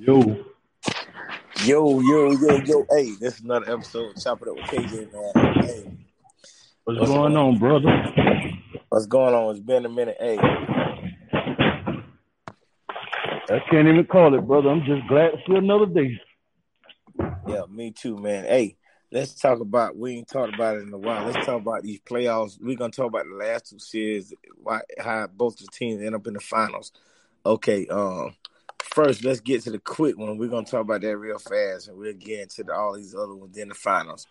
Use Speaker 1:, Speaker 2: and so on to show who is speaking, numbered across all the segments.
Speaker 1: Yo.
Speaker 2: Yo, yo, yo, yo. Hey, this is another episode of Chop It Up with KJ, man. Hey.
Speaker 1: What's, What's going on, brother?
Speaker 2: What's going on? It's been a minute. Hey.
Speaker 1: I can't even call it, brother. I'm just glad to see another day.
Speaker 2: Yeah, me too, man. Hey, let's talk about we ain't talked about it in a while. Let's talk about these playoffs. We're gonna talk about the last two series, why how both the teams end up in the finals. Okay, um, first let's get to the quick one. We're gonna talk about that real fast, and we'll get into the, all these other ones in the finals.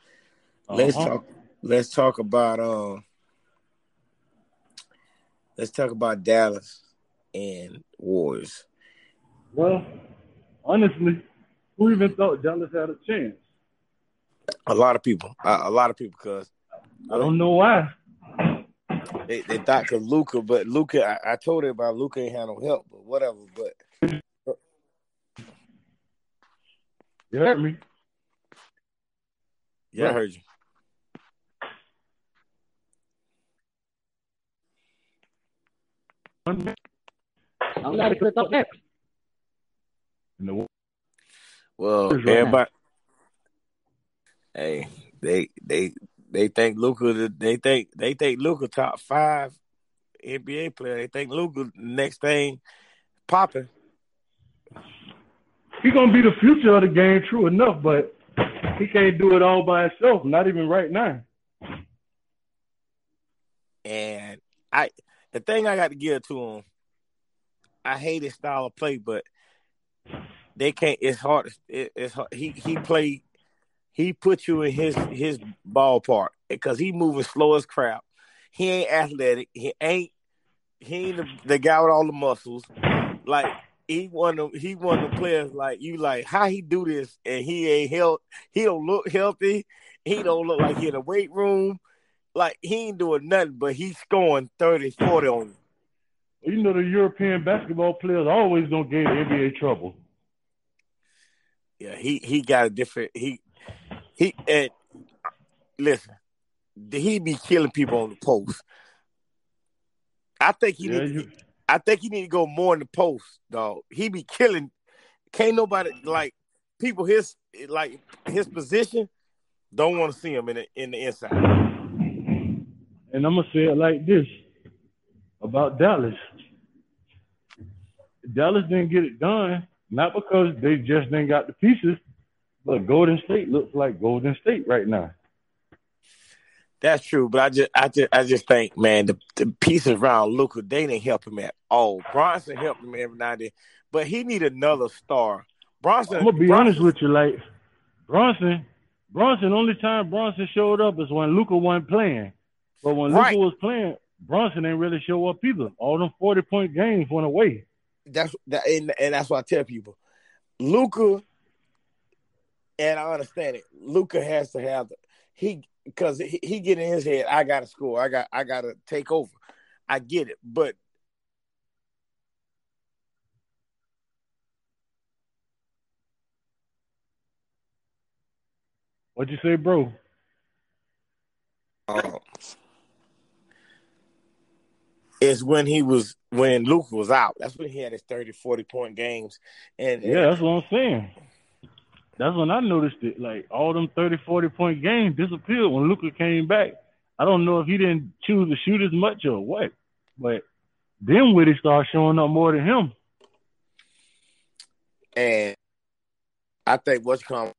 Speaker 2: Uh-huh. Let's talk. Let's talk about um. Let's talk about Dallas and Warriors.
Speaker 1: Well, honestly, who even thought Dallas had a chance?
Speaker 2: A lot of people. A, a lot of people, because
Speaker 1: I don't know why.
Speaker 2: They, they thought because Luka, but Luka, I, I told her about Luka ain't had no help, but whatever. But
Speaker 1: you heard me.
Speaker 2: Yeah, I heard you.
Speaker 1: I'm not to click up next.
Speaker 2: No. Well, everybody. Hey, they they they think Luka. They think they think Luka top five NBA player. They think Luka next thing popping.
Speaker 1: He gonna be the future of the game, true enough, but he can't do it all by himself. Not even right now.
Speaker 2: And I, the thing I got to give to him, I hate his style of play, but they can't. It's hard. It, it's hard. he he played. He put you in his his ballpark because he moving slow as crap. He ain't athletic. He ain't he ain't the, the guy with all the muscles. Like he one of he one of the players like you like how he do this and he ain't health. He don't look healthy. He don't look like he in a weight room. Like he ain't doing nothing, but he's scoring 30, 40 on
Speaker 1: you. You know the European basketball players always don't get NBA trouble.
Speaker 2: Yeah, he he got a different he he and listen, he be killing people on the post. I think he yeah, need, you... I think he need to go more in the post, dog. He be killing. Can't nobody mm-hmm. like people his like his position don't want to see him in the in the inside.
Speaker 1: And I'm gonna say it like this about Dallas. Dallas didn't get it done not because they just didn't got the pieces, but Golden State looks like Golden State right now.
Speaker 2: That's true, but I just, I just, I just think, man, the, the pieces around Luka, they didn't help him at all. Brunson helped him every now and then, but he need another star. Brunson.
Speaker 1: I'm gonna be
Speaker 2: Brunson,
Speaker 1: honest with you, like Brunson. Brunson, only time Brunson showed up is when Luka wasn't playing. But when right. Luka was playing, Brunson didn't really show up either. All them forty point games went away
Speaker 2: that's that, and, and that's what I tell people. Luka, and I understand it. Luka has to have the, he because he, he get in his head. I got to score. I got I got to take over. I get it, but
Speaker 1: What'd you say, bro?
Speaker 2: Uh, is when he was when Luke was out. That's when he had his 30, 40 point games. And
Speaker 1: yeah, that's what I'm saying. That's when I noticed it. Like all them 30, 40 point games disappeared when Luka came back. I don't know if he didn't choose to shoot as much or what, but then Witty started showing up more than him.
Speaker 2: And I think what's come.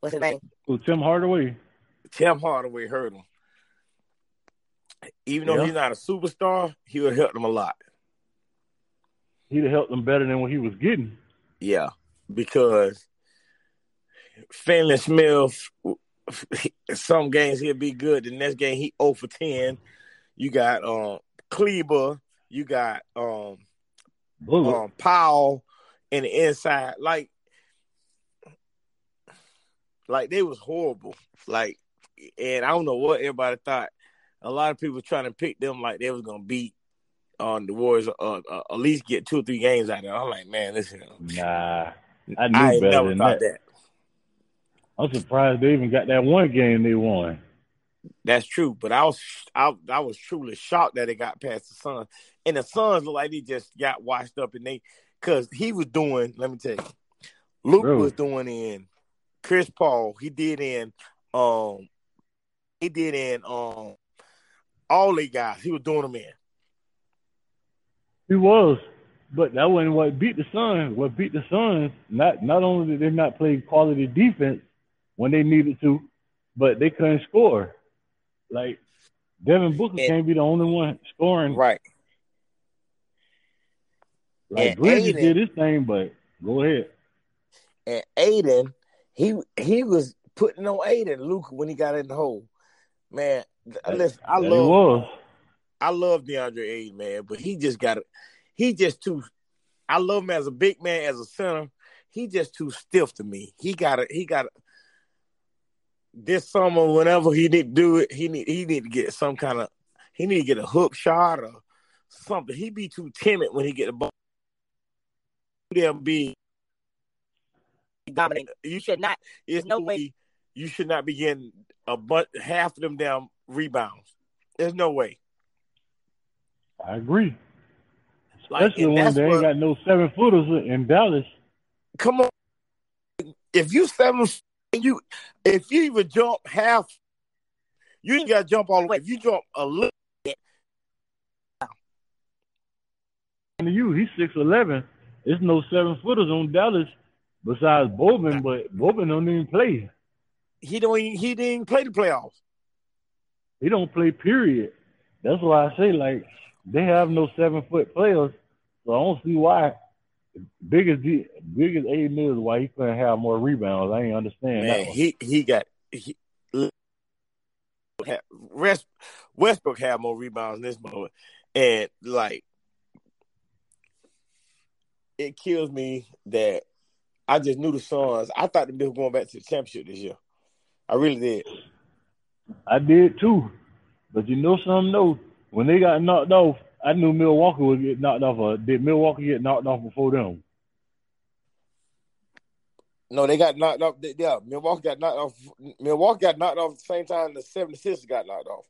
Speaker 2: What's his name?
Speaker 1: Oh, Tim Hardaway.
Speaker 2: Tim Hardaway hurt him even though yeah. he's not a superstar, he would help them a lot.
Speaker 1: He'd have helped them better than what he was getting.
Speaker 2: Yeah, because Finney Smith, some games he'll be good. The next game he 0 for 10. You got um Kleber, you got um, um Powell in the inside. Like like they was horrible. Like and I don't know what everybody thought a lot of people trying to pick them like they was gonna beat on uh, the Warriors, uh, uh, at least get two or three games out of there. I'm like, man, listen.
Speaker 1: Nah, I knew I better than that. that. I'm surprised they even got that one game they won.
Speaker 2: That's true, but I was I, I was truly shocked that it got past the Suns, and the Suns look like they just got washed up, and they because he was doing. Let me tell you, Luke
Speaker 1: Bro.
Speaker 2: was doing in Chris Paul. He did in um he did in um all the guys. He was doing them in.
Speaker 1: He was, but that wasn't what beat the Suns. What beat the Suns, not not only did they not play quality defense when they needed to, but they couldn't score. Like Devin Booker
Speaker 2: And-
Speaker 1: can't be the only one scoring.
Speaker 2: Right.
Speaker 1: Like Bridges
Speaker 2: Ayton-
Speaker 1: did his thing, but go ahead.
Speaker 2: And Ayton, he he was putting on Ayton Luke when he got in the hole. Man, listen, I
Speaker 1: That he
Speaker 2: love
Speaker 1: was.
Speaker 2: I love DeAndre Ayton, man, but he just got it. He just too. I love him as a big man, as a center. He just too stiff to me. He got it. He got it. This summer, whenever he need to do it, he need he need to get some kind of. He need to get a hook shot or something. He be too timid when he get the ball. Them be dominant. You should not. There's no way you should not be getting a but half of them down rebounds. There's no way.
Speaker 1: I agree.
Speaker 2: Like,
Speaker 1: Especially when they ain't got no seven footers in Dallas.
Speaker 2: come on. If you seven, you if you even jump half, you ain't got to jump all the way. If you jump a little,
Speaker 1: And you, he's six eleven. There's no seven footers on Dallas besides Boban, but Boban don't even play.
Speaker 2: he don't. Even, he didn't play the playoffs.
Speaker 1: He don't play. Period. That's why I say like they have no seven foot players, so I don't see why. Big as the big is, why he couldn't have more rebounds. I ain't understand that
Speaker 2: Man, he he got he. West, Westbrook had more rebounds in this moment, and like it kills me that I just knew the Suns. I thought they were going back to the championship this year. I really did.
Speaker 1: I did too, but you know something though. When they got knocked off, I knew Milwaukee would get knocked off. Or did Milwaukee get knocked off before them?
Speaker 2: No, they got knocked off. Yeah, Milwaukee got knocked off. Milwaukee got knocked off at the same time the 76ers got knocked off.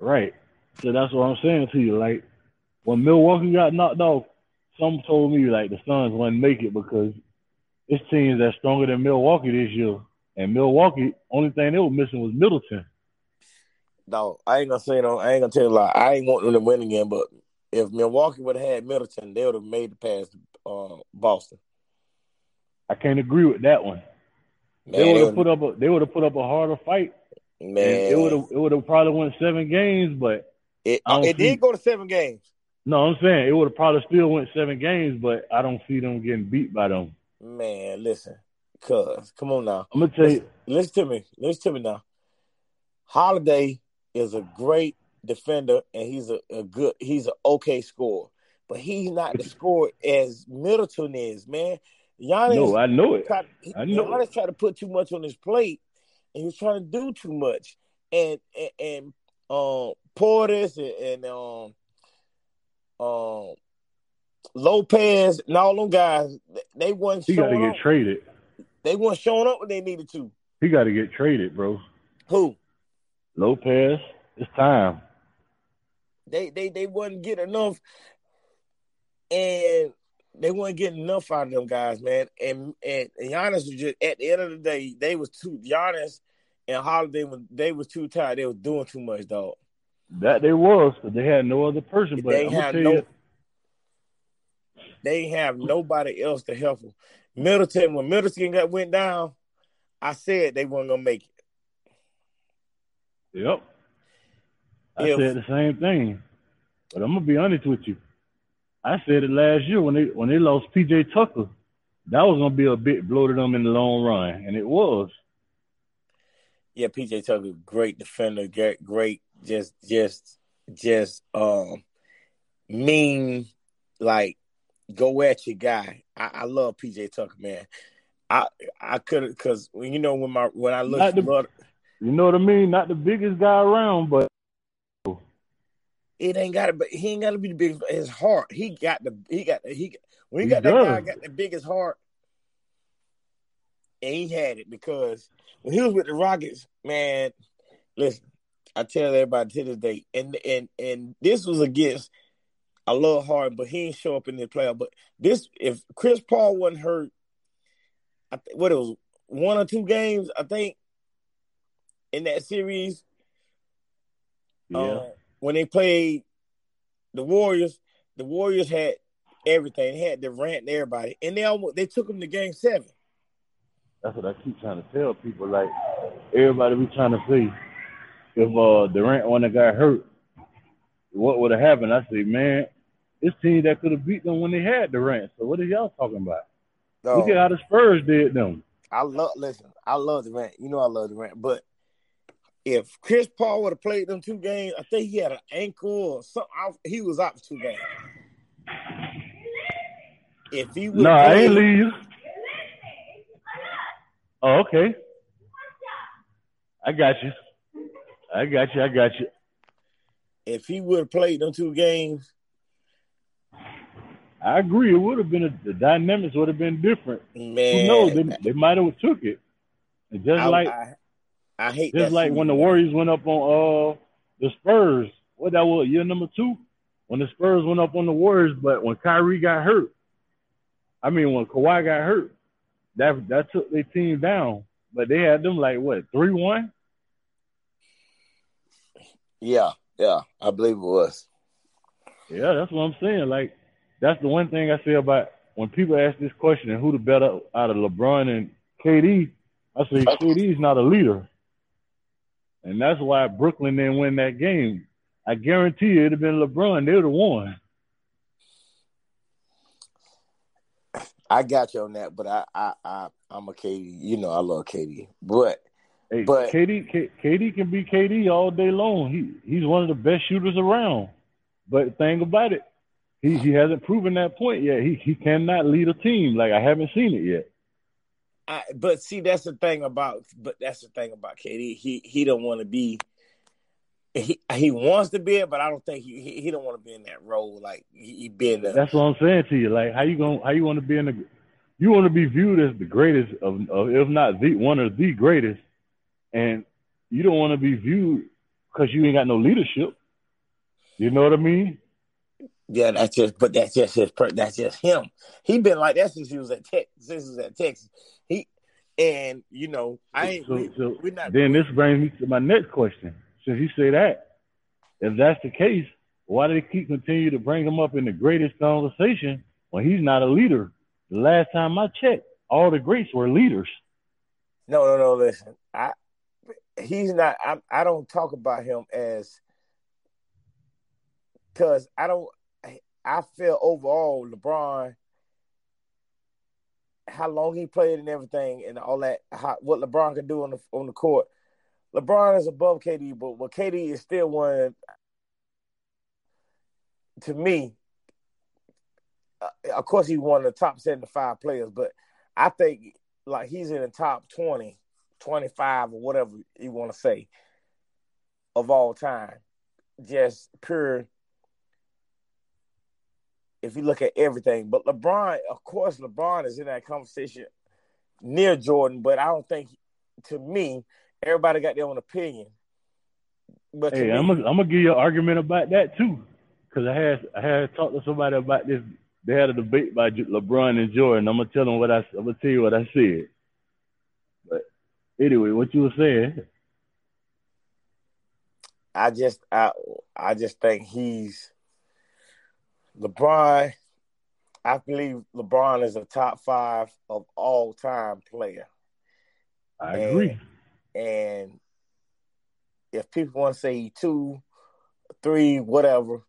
Speaker 1: Right. So that's what I'm saying to you. Like when Milwaukee got knocked off, some told me like the Suns wouldn't make it because this team that's stronger than Milwaukee this year. And Milwaukee, only thing they were missing was Middleton.
Speaker 2: No, I ain't gonna say no. I ain't gonna tell you a lie. I ain't want them to win again, but if Milwaukee would have had Middleton, they would have made the pass to uh, Boston.
Speaker 1: I can't agree with that one.
Speaker 2: Man,
Speaker 1: they would have put up a they would have put up a harder fight.
Speaker 2: man,
Speaker 1: And it would have it would have probably won seven games, but
Speaker 2: it, it
Speaker 1: see-
Speaker 2: did go to seven games.
Speaker 1: no, I'm saying it would have probably still went seven games, but I don't see them getting beat by them.
Speaker 2: Man, listen, cuz come on now.
Speaker 1: I'm gonna tell you,
Speaker 2: Listen to me. Listen to me now. Holiday is a great defender and he's a, a good he's an okay scorer. But he's not the scorer as Middleton is, man. Giannis
Speaker 1: no, I know it.
Speaker 2: tried,
Speaker 1: I know.
Speaker 2: Giannis tried to put too much on his plate and he was trying to do too much. And and, and um Portis and, and um um Lopez and all them guys, they wasn't
Speaker 1: He got to
Speaker 2: showing
Speaker 1: get
Speaker 2: up.
Speaker 1: traded.
Speaker 2: they weren't showing up when they needed to.
Speaker 1: He got to get traded, bro.
Speaker 2: Who?
Speaker 1: Lopez, it's time.
Speaker 2: They they they wasn't get enough, and they weren't getting enough out of them guys, man. And and, and Giannis was just at the end of the day, they was too Giannis and Holiday was they was too tired. They was doing too much, dog.
Speaker 1: That they was, but they had no other person. But
Speaker 2: They
Speaker 1: I'm gonna
Speaker 2: had
Speaker 1: tell
Speaker 2: no-
Speaker 1: you,
Speaker 2: They have nobody else to help them. Middleton, when Middleton got went down, I said they weren't gonna make it.
Speaker 1: Yep. I
Speaker 2: If-
Speaker 1: said the same thing, but I'm gonna be honest with you. I said it last year when they when they lost PJ Tucker. That was gonna be a bit blow to them in the long run, and it was.
Speaker 2: Yeah, PJ Tucker, great defender, great, great, just, just, just, um, mean, like, go at your guy. I, I love PJ Tucker, man. I, I could, because when you know when my when I look,
Speaker 1: You know what I mean? Not the biggest guy around, but
Speaker 2: it ain't got to, but he ain't got to be the biggest. His heart, he got the, he got the, he. When you
Speaker 1: He
Speaker 2: got that guy, got the biggest heart, and he had it because when he was with the Rockets, man, listen, I tell everybody to this day, and and and this was against a little hard, but he didn't show up in the playoff. But this, if Chris Paul wasn't hurt, I th- what it was one or two games, I think, in that series.
Speaker 1: Yeah.
Speaker 2: Uh, when they played the Warriors, the Warriors had everything. They had Durant and everybody, and they almost they took them to Game Seven.
Speaker 1: That's what I keep trying to tell people. Like everybody we trying to say, if uh Durant that got hurt, what would have happened? I say, man, this team that could have beat them when they had Durant. So what are y'all talking about?
Speaker 2: No,
Speaker 1: Look at how the Spurs did them.
Speaker 2: I love listen. I love Durant. You know I love Durant, but if Chris Paul would have played them two games, I think he had an ankle or something. I, he was out for two games. If he would
Speaker 1: No, I ain't leave you. Oh, okay. I got you. I got you. I got you.
Speaker 2: if he would have played them two games,
Speaker 1: I agree. It would have been a, the dynamics would have been different.
Speaker 2: man,
Speaker 1: Who knows? They, they might have took it. Just
Speaker 2: I,
Speaker 1: like
Speaker 2: I, I hate
Speaker 1: just like when the Warriors went up on uh the Spurs. What that was year number two when the Spurs went up on the Warriors, but when Kyrie got hurt, I mean when Kawhi got hurt, that that took their team down. But they had them like what three one.
Speaker 2: Yeah, yeah, I believe it was.
Speaker 1: Yeah, that's what I'm saying. Like that's the one thing I say about when people ask this question and who the better out of LeBron and KD, I say KD is not a leader. And that's why Brooklyn didn't win that game. I guarantee you it'd have been LeBron, they would have won.
Speaker 2: I got you on that, but I, I, I I'm a KD. You know, I love KD, but
Speaker 1: Hey,
Speaker 2: But-
Speaker 1: KD, K, KD can be KD all day long. He he's one of the best shooters around. But the thing about it, he he hasn't proven that point yet. He he cannot lead a team. Like I haven't seen it yet.
Speaker 2: I, but see, that's the thing about, but that's the thing about KD. He he don't want to be. He he wants to be it, but I don't think he he, he don't want to be in that role. Like he, he been the
Speaker 1: That's what I'm saying to you. Like how you going how you want to be in the you want to be viewed as the greatest of, of if not the one of the greatest, and you don't want to be viewed because you ain't got no leadership. You know what I mean?
Speaker 2: yeah. That's just, but that's just his. That's just him. He been like that since he was at Tech. Since he was at Texas. And you know I ain't.
Speaker 1: So-
Speaker 2: we,
Speaker 1: so
Speaker 2: we're not.
Speaker 1: Then this brings me to my next question. Since you say that, if that's the case, why do they keep continue to bring him up in the greatest conversation when he's not a leader? The last time I checked, all the greats were leaders.
Speaker 2: No, no, no. Listen, I he's not. I I don't talk about him as because I don't. I feel overall LeBron, how long he played and everything, and all that, how, what LeBron can do on the on the court. LeBron is above KD, but what KD is still one. To me, uh, of course, he's one of the top seventy-five players, but I think like he's in the top 20, 25 or whatever you want to say of all time. Just pure if you look at everything. But LeBron, of course, LeBron is in that conversation near Jordan, but I don't think to me, everybody got their own opinion. But
Speaker 1: Hey,
Speaker 2: me,
Speaker 1: I'm gonna I'm gonna give you an argument about that too, because I had I had talked to somebody about this. They had a debate by LeBron and Jordan. I'm gonna tell them what I I'm gonna tell you what I said. But anyway, what you were saying?
Speaker 2: I just I I just think he's LeBron. I believe LeBron is a top five of all time player.
Speaker 1: I
Speaker 2: And-
Speaker 1: agree.
Speaker 2: And if people want to say he two, three, whatever,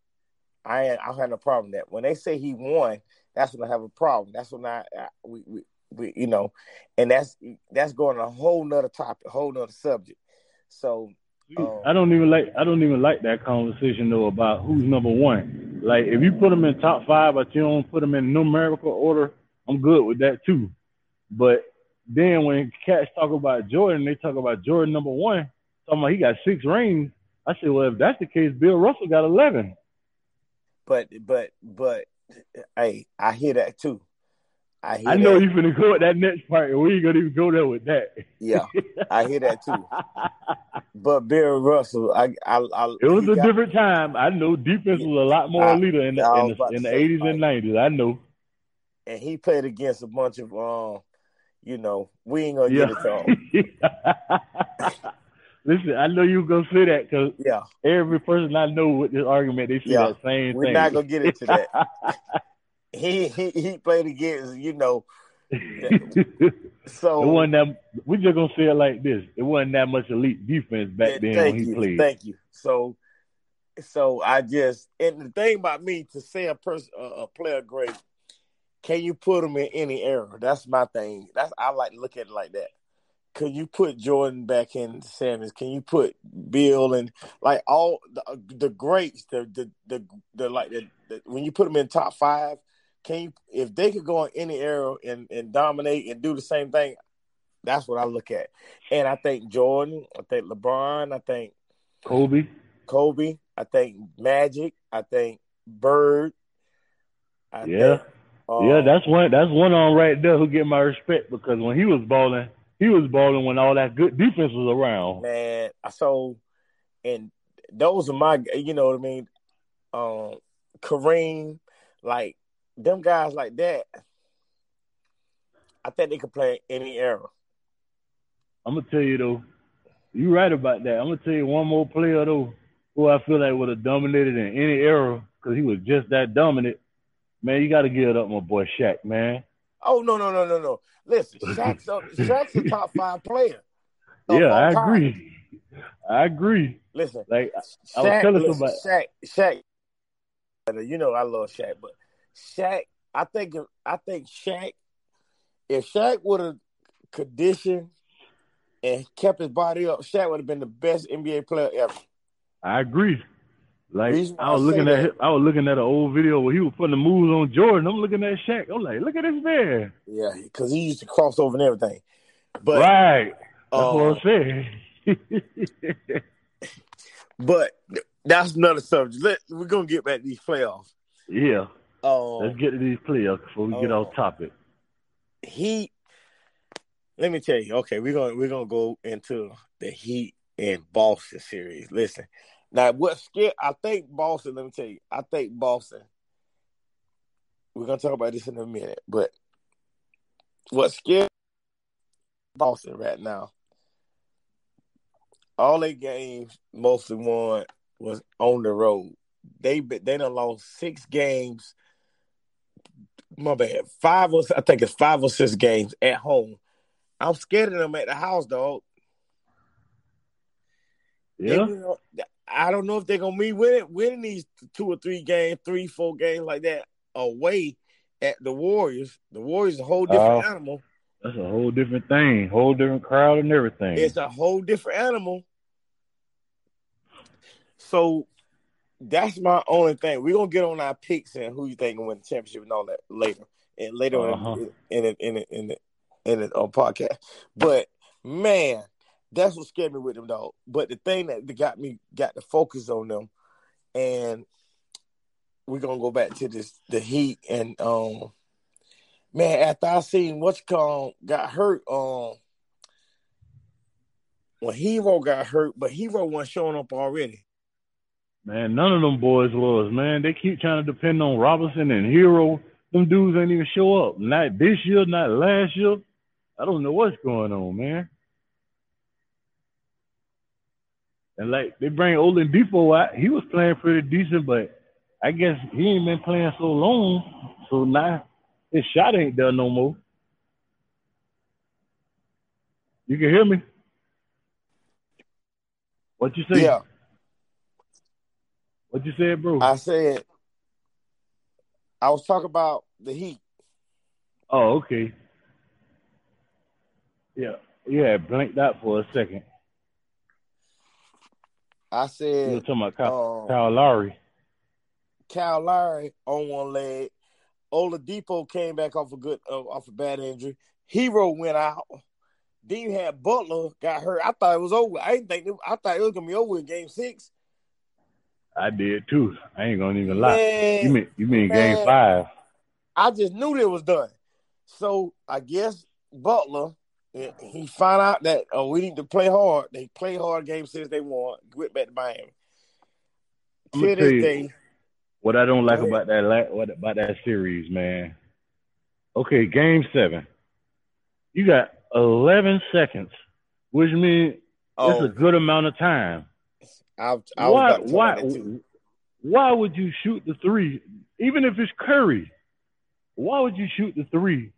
Speaker 2: I I have no problem with that. When they say he won, that's when I have a problem. That's when I, I we, we we you know, and that's that's going a whole nother topic, whole nother subject. So um,
Speaker 1: I don't even like I don't even like that conversation though about who's number one. Like if you put them in top five, but you don't put them in numerical order, I'm good with that too. But then when cats talk about Jordan, they talk about Jordan number one, talking about he got six rings. I said, well, if that's the case, Bill Russell got eleven.
Speaker 2: but but but hey, I hear that too. I
Speaker 1: I know
Speaker 2: that.
Speaker 1: you finna go with that next part, and we ain't gonna even go there with that.
Speaker 2: Yeah, I hear that too. But Bill Russell, I, I, I
Speaker 1: It was a
Speaker 2: got-
Speaker 1: different time. I know defense was a lot more
Speaker 2: I-
Speaker 1: leader in the in the, in the 80s and 90s. I know.
Speaker 2: and he played against a bunch of, um, you know, we ain't gonna
Speaker 1: Yeah.
Speaker 2: get it him.
Speaker 1: Listen, I know you gonna say that because
Speaker 2: Yeah,
Speaker 1: every person I know with this argument, they say
Speaker 2: Yeah.
Speaker 1: that same thing.
Speaker 2: We're not gonna get into that. he he he played against, you know, so it
Speaker 1: wasn't that. We just gonna say it like this: it wasn't that much elite defense back then
Speaker 2: thank
Speaker 1: when he
Speaker 2: you,
Speaker 1: played.
Speaker 2: Thank you. So, so I just and the thing about me to say a person a, a player great, can you put him in any era? That's my thing. That's I like to look at it like that. Can you put Jordan back in seventies? Can you put Bill and like all the the greats, the the the, the like the, the when you put them in top five? Can you if they could go in any era and, and dominate and do the same thing? That's what I look at. And I think Jordan, I think LeBron, I think
Speaker 1: Kobe,
Speaker 2: Kobe, I think Magic, I think Bird. I
Speaker 1: yeah,
Speaker 2: think, um,
Speaker 1: yeah. That's one. That's one on right there who get my respect because when he was balling, he was balling when all that good defense was around.
Speaker 2: man. I so, and those are my, you know what I mean. Um, Kareem, like them guys like that. I think they could play any era.
Speaker 1: I'm gonna tell you though, you're right about that. I'm gonna tell you one more player though, who I feel like would have dominated in any era because he was just that dominant. Man, you got to give it up, my boy Shaq, man.
Speaker 2: Oh no no no no no! Listen, Shaq's a, Shaq's a top five player.
Speaker 1: yeah, I
Speaker 2: time.
Speaker 1: agree. I agree.
Speaker 2: Listen,
Speaker 1: Like I was telling
Speaker 2: listen,
Speaker 1: somebody-
Speaker 2: Shaq, Shaq. You know I love Shaq, but Shaq, I think I think Shaq, if Shaq would have conditioned and kept his body up, Shaq would have been the best NBA player ever.
Speaker 1: I agree. Like I was
Speaker 2: I
Speaker 1: looking at
Speaker 2: that-
Speaker 1: I was looking at an old video where he was putting the moves on Jordan. I'm looking at Shaq. I'm like, look at this man.
Speaker 2: Yeah, because he used to cross over and everything. But
Speaker 1: right. That's
Speaker 2: uh,
Speaker 1: what I'm saying.
Speaker 2: but that's another subject. Let, we're gonna get back to these playoffs.
Speaker 1: yeah.
Speaker 2: Um,
Speaker 1: Let's get to these players before we get
Speaker 2: uh,
Speaker 1: off topic.
Speaker 2: Heat. Let me tell you. Okay, we're gonna we're gonna go into the Heat and Boston series. Listen, now what scared? I think Boston. Let me tell you. I think Boston. We're gonna talk about this in a minute, but what scared Boston right now? All their games, mostly won, was on the road. They they done lost six games my bad. Five or I think it's five or six games at home. I'm scared of them at the house, dog.
Speaker 1: Yeah.
Speaker 2: I don't know if they're gonna be winning winning these two or three games, three, four games like that away at the Warriors. The Warriors a whole different
Speaker 1: Oh.
Speaker 2: animal.
Speaker 1: That's a whole different thing. Whole different crowd and everything.
Speaker 2: It's a whole different animal. So that's my only thing. We're gonna get on our picks and who you think will win the championship and all that later. And later
Speaker 1: Uh-huh.
Speaker 2: in in in in in the in the on podcast. But man, that's what scared me with them dog. But the thing that got me got the focus on them and we're gonna go back to this the heat and um man after I seen what's called got hurt um when Herro got hurt, but Herro wasn't showing up already.
Speaker 1: Man, none of them boys was, man. They keep trying to depend on Robinson and Herro. Them dudes ain't even show up. Not this year, not last year. I don't know what's going on, man. And like they bring Oladipo out, he was playing pretty decent, but I guess he ain't been playing so long, so now his shot ain't done no more. You can hear me? What you say?
Speaker 2: Yeah,
Speaker 1: What you said, bro?
Speaker 2: I said I was talking about the Heat.
Speaker 1: Oh, okay. Yeah, yeah, blanked out for a second.
Speaker 2: I said
Speaker 1: You were talking about Kyle,
Speaker 2: um,
Speaker 1: Kyle Lowry.
Speaker 2: Kyle Lowry on one leg. Oladipo came back off a good uh, off a bad injury. Herro went out. Then you had Butler got hurt. I thought it was over. I didn't think it, I thought it was gonna be over in Game Six.
Speaker 1: I did too. I ain't gonna even lie.
Speaker 2: Man,
Speaker 1: You mean you mean
Speaker 2: man.
Speaker 1: game five?
Speaker 2: I just knew it was done. So I guess Butler, eh, he found out that oh we need to play hard. They play hard game since they won. Went back to Miami.
Speaker 1: To this day, what I don't like about that what about that series, man. Okay, game seven. You got eleven seconds, which means oh. it's a oh. good amount of time.
Speaker 2: I, I
Speaker 1: why why why would you shoot the three, even if it's Curry? Why would you shoot the three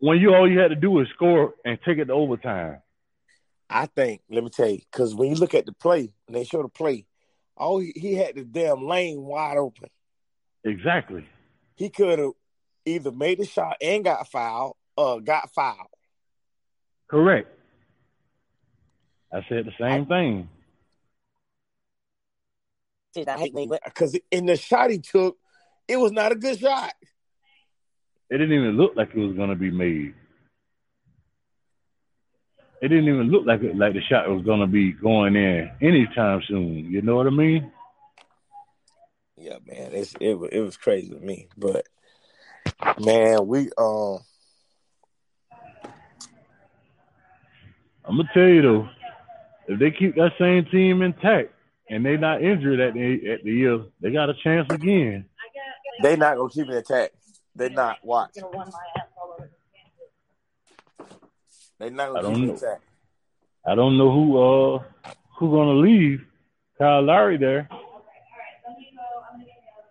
Speaker 1: when you all you had to do was score and take it to overtime?
Speaker 2: I think, let me tell you, because when you look at the play, and they show the play, all he, he had the damn lane wide open.
Speaker 1: Exactly.
Speaker 2: He could have either made the shot and got fouled, or got fouled.
Speaker 1: Correct. I said the same I, thing.
Speaker 2: Because in the shot he took, it was not a good shot.
Speaker 1: It didn't even look like it was going to be made. It didn't even look like it, like the shot was going to be going in anytime soon. You know what I mean?
Speaker 2: Yeah, man, it's it it was crazy to me, but man, we um.
Speaker 1: I'm gonna tell you though, if they keep that same team intact and they not injured at the at the year, they got a chance again.
Speaker 2: They not gonna keep it intact. They not watch. They not gonna keep it intact.
Speaker 1: I don't know who uh who gonna leave Kyle Lowry there.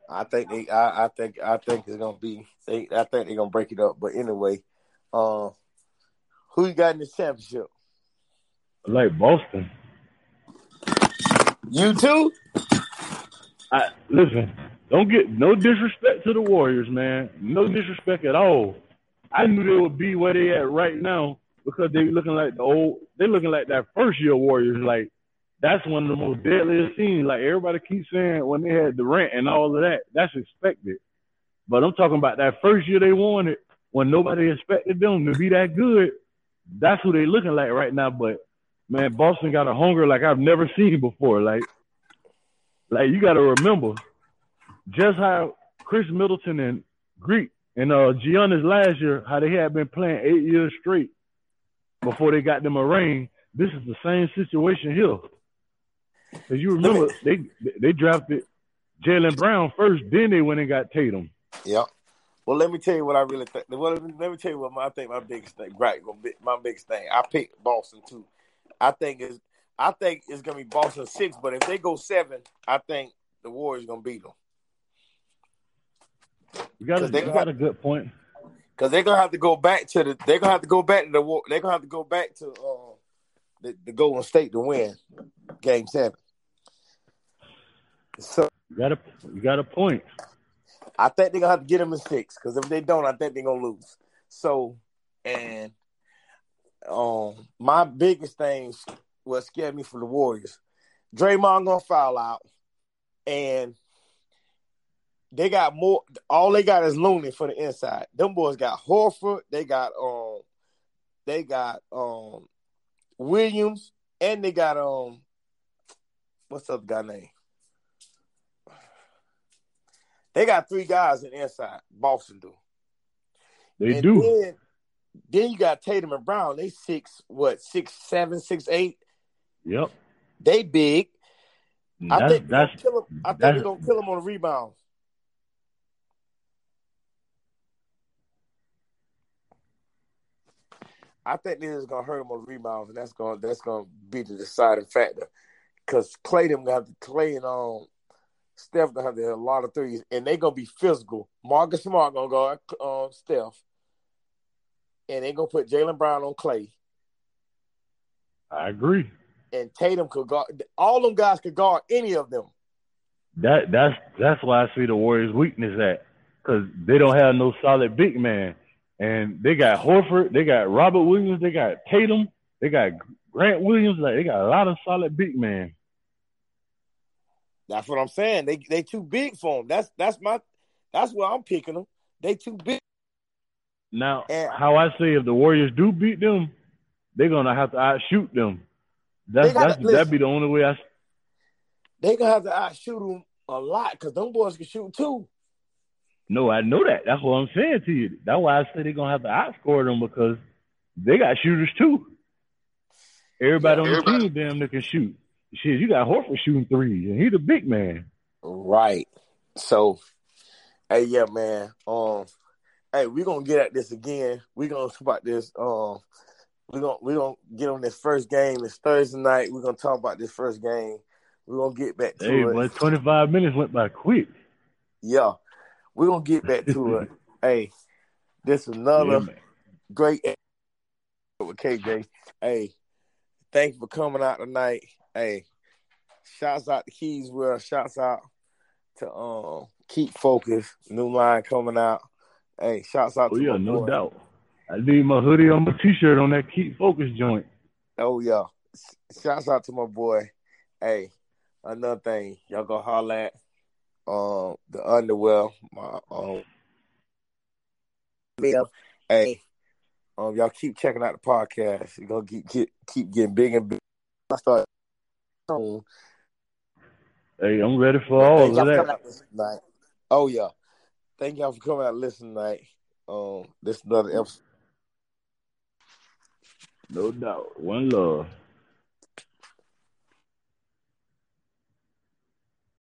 Speaker 2: I think they I, I think I think it's gonna be they I think they're gonna break it up. But anyway, uh who you got in the championship?
Speaker 1: like Boston.
Speaker 2: You too?
Speaker 1: I listen, don't get no disrespect to the Warriors, man. No disrespect at all. I knew they would be where they at right now because they looking like the old they looking like that first year Warriors. Like that's one of the most deadliest teams. Like everybody keeps saying when they had Durant and all of that, that's expected. But I'm talking about that first year they won it when nobody expected them to be that good. That's who they looking like right now. But man, Boston got a hunger like I've never seen before. Like, like you got to remember just how Khris Middleton and Greek and uh Giannis last year, how they had been playing eight years straight before they got them a ring. This is the same situation here. Cause you remember they they drafted Jaylen Brown first, then they went and got Tatum.
Speaker 2: Yep. Well, let me tell you what I really think. Well, let me tell you what my, I think my biggest thing. Right, my biggest thing. I picked Boston too. I think is I think it's gonna be Boston six, but if they go seven, I think the Warriors gonna beat them.
Speaker 1: You got, a, you got have, a good point.
Speaker 2: Because they're gonna have to go back to the. They're gonna have to go back to the. war. They're gonna have to go back to uh, the, the Golden State to win Game Seven.
Speaker 1: So you got a you got a point.
Speaker 2: I think they're gonna have to get them in six because if they don't, I think they're gonna lose. So, and um, my biggest thing what scared me for the Warriors, Draymond gonna foul out, and they got more. All they got is Looney for the inside. Them boys got Horford. They got um, they got um, Williams, and they got um, what's up guy name? They got three guys in the inside. Boston do.
Speaker 1: They and do.
Speaker 2: Then, then you got Tatum and Brown. They six, what, six, seven, six, eight.
Speaker 1: Yep.
Speaker 2: They big. That's, I think that's, kill them. I think they're gonna kill them on the rebounds. I think this is gonna hurt him on rebounds, and that's gonna that's gonna be the deciding factor. Because Clay them gonna have to Clay and um Steph gonna have to hit a lot of threes, and they gonna be physical. Marcus Smart gonna go um Steph, and they're gonna put Jaylen Brown on Clay.
Speaker 1: I agree.
Speaker 2: And Tatum could guard all them guys could guard any of them.
Speaker 1: That that's that's why I see the Warriors' weakness at because they don't have no solid big man. And they got Horford, they got Robert Williams, they got Tatum, they got Grant Williams. Like they got a lot of solid big man.
Speaker 2: That's what I'm saying. They they too big for them. That's that's my that's where I'm picking them. They too big.
Speaker 1: Now, and, how I say if the Warriors do beat them, they're gonna have to outshoot them. That's gotta, that's listen, that'd be the only way I.
Speaker 2: They gonna have to outshoot them a lot because them boys can shoot too.
Speaker 1: No, I know that. That's what I'm saying to you. That's why I said they're gonna have to outscore them because they got shooters too. Everybody yeah, on the team damn near can shoot. Shit, you got Horford shooting threes, and he's a big man.
Speaker 2: Right. So, hey, yeah, man. Um, hey, we're gonna get at this again. We're gonna talk about this. Um, we're gonna we're gonna get on this first game. It's Thursday night. We're gonna talk about this first game. We're gonna get back to
Speaker 1: hey,
Speaker 2: it.
Speaker 1: Hey, 25 minutes went by quick.
Speaker 2: Yeah, we're gonna get back to it. Hey, this is another yeah, great with KJ. Hey, thanks for coming out tonight. Hey, shouts out to Keys Well, shouts out to um keep focused. New line coming out. Hey, shouts out to
Speaker 1: oh,
Speaker 2: to
Speaker 1: yeah, no boy. doubt. I need my hoodie on my t-shirt on that keep focus joint.
Speaker 2: Oh yeah. Shouts out to my boy. Hey, another thing, y'all go holler at um the underwear. My um hey, um y'all keep checking out the podcast. You're gonna keep keep, keep getting big and big. I start
Speaker 1: soon. Hey, I'm ready for all of that.
Speaker 2: Oh yeah. Thank y'all for coming out and listening tonight. Um this is another episode.
Speaker 1: No doubt. One love.